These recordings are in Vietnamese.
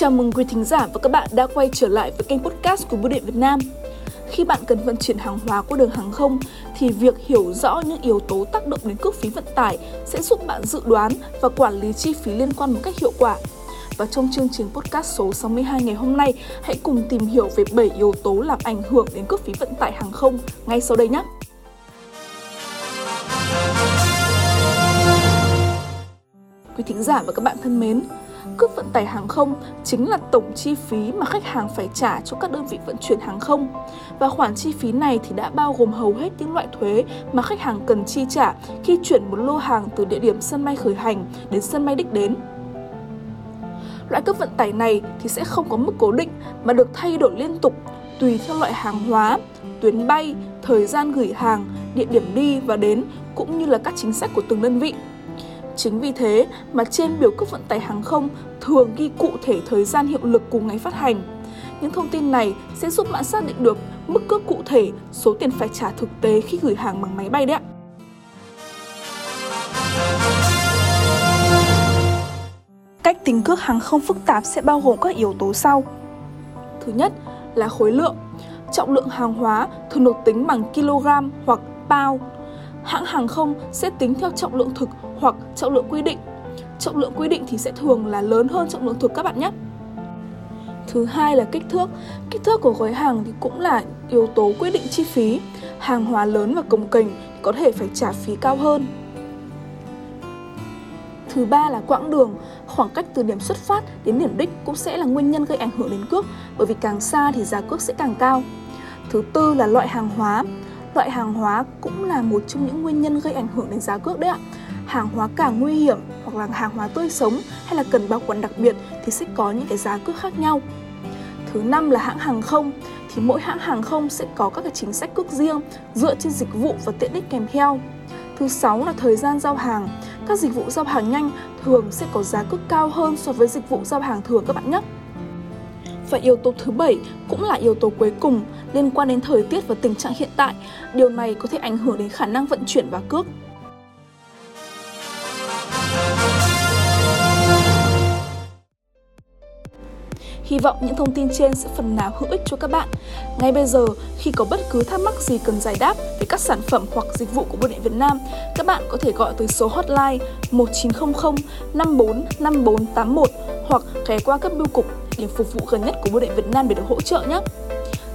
Chào mừng quý thính giả và các bạn đã quay trở lại với kênh podcast của Bưu điện Việt Nam. Khi bạn cần vận chuyển hàng hóa qua đường hàng không thì việc hiểu rõ những yếu tố tác động đến cước phí vận tải sẽ giúp bạn dự đoán và quản lý chi phí liên quan một cách hiệu quả. Và trong chương trình podcast số 62 ngày hôm nay, hãy cùng tìm hiểu về 7 yếu tố làm ảnh hưởng đến cước phí vận tải hàng không ngay sau đây nhé. Quý thính giả và các bạn thân mến, cước vận tải hàng không chính là tổng chi phí mà khách hàng phải trả cho các đơn vị vận chuyển hàng không. Và khoản chi phí này thì đã bao gồm hầu hết những loại thuế mà khách hàng cần chi trả khi chuyển một lô hàng từ địa điểm sân bay khởi hành đến sân bay đích đến. Loại cước vận tải này thì sẽ không có mức cố định mà được thay đổi liên tục tùy theo loại hàng hóa, tuyến bay, thời gian gửi hàng, địa điểm đi và đến cũng như là các chính sách của từng đơn vị. Chính vì thế mà trên biểu cước vận tải hàng không thường ghi cụ thể thời gian hiệu lực của ngày phát hành. Những thông tin này sẽ giúp bạn xác định được mức cước cụ thể, số tiền phải trả thực tế khi gửi hàng bằng máy bay đấy ạ. Cách tính cước hàng không phức tạp sẽ bao gồm các yếu tố sau. Thứ nhất là khối lượng. Trọng lượng hàng hóa thường được tính bằng kg hoặc pound. Hãng hàng không sẽ tính theo trọng lượng thực hoặc trọng lượng quy định. Trọng lượng quy định thì sẽ thường là lớn hơn trọng lượng thực các bạn nhé. Thứ hai là kích thước. Kích thước của gói hàng thì cũng là yếu tố quyết định chi phí. Hàng hóa lớn và cồng kềnh có thể phải trả phí cao hơn. Thứ ba là quãng đường, khoảng cách từ điểm xuất phát đến điểm đích cũng sẽ là nguyên nhân gây ảnh hưởng đến cước, bởi vì càng xa thì giá cước sẽ càng cao. Thứ tư là loại hàng hóa. Loại hàng hóa cũng là một trong những nguyên nhân gây ảnh hưởng đến giá cước đấy ạ hàng hóa càng nguy hiểm hoặc là hàng hóa tươi sống hay là cần bảo quản đặc biệt thì sẽ có những cái giá cước khác nhau. Thứ năm là hãng hàng không, thì mỗi hãng hàng không sẽ có các cái chính sách cước riêng dựa trên dịch vụ và tiện ích kèm theo. Thứ sáu là thời gian giao hàng. Các dịch vụ giao hàng nhanh thường sẽ có giá cước cao hơn so với dịch vụ giao hàng thường các bạn nhé. Và yếu tố thứ bảy cũng là yếu tố cuối cùng liên quan đến thời tiết và tình trạng hiện tại. Điều này có thể ảnh hưởng đến khả năng vận chuyển và cước. Hy vọng những thông tin trên sẽ phần nào hữu ích cho các bạn. Ngay bây giờ, khi có bất cứ thắc mắc gì cần giải đáp về các sản phẩm hoặc dịch vụ của Bưu điện Việt Nam, các bạn có thể gọi tới số hotline 1900 54 5481 hoặc ghé qua các bưu cục điểm phục vụ gần nhất của Bưu điện Việt Nam để được hỗ trợ nhé.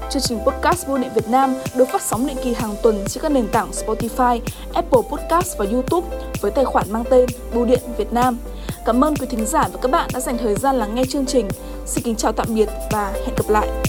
Chương trình podcast Bưu điện Việt Nam được phát sóng định kỳ hàng tuần trên các nền tảng Spotify, Apple Podcast và YouTube với tài khoản mang tên Bưu điện Việt Nam. Cảm ơn quý thính giả và các bạn đã dành thời gian lắng nghe chương trình. Xin kính chào tạm biệt và hẹn gặp lại.